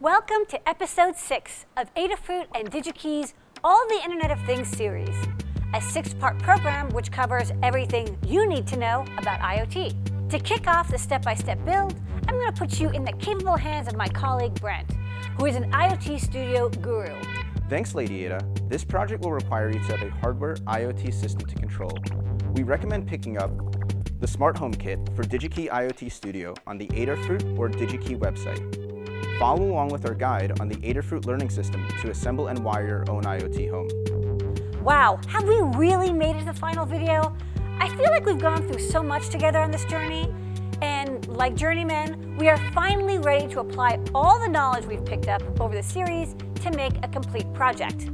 Welcome to episode six of Adafruit and DigiKey's All the Internet of Things series, a six part program which covers everything you need to know about IoT. To kick off the step by step build, I'm going to put you in the capable hands of my colleague Brent, who is an IoT studio guru. Thanks, Lady Ada. This project will require you to have a hardware IoT system to control. We recommend picking up the Smart Home Kit for DigiKey IoT Studio on the Adafruit or DigiKey website. Follow along with our guide on the Adafruit Learning System to assemble and wire your own IoT home. Wow, have we really made it to the final video? I feel like we've gone through so much together on this journey, and like journeymen, we are finally ready to apply all the knowledge we've picked up over the series to make a complete project.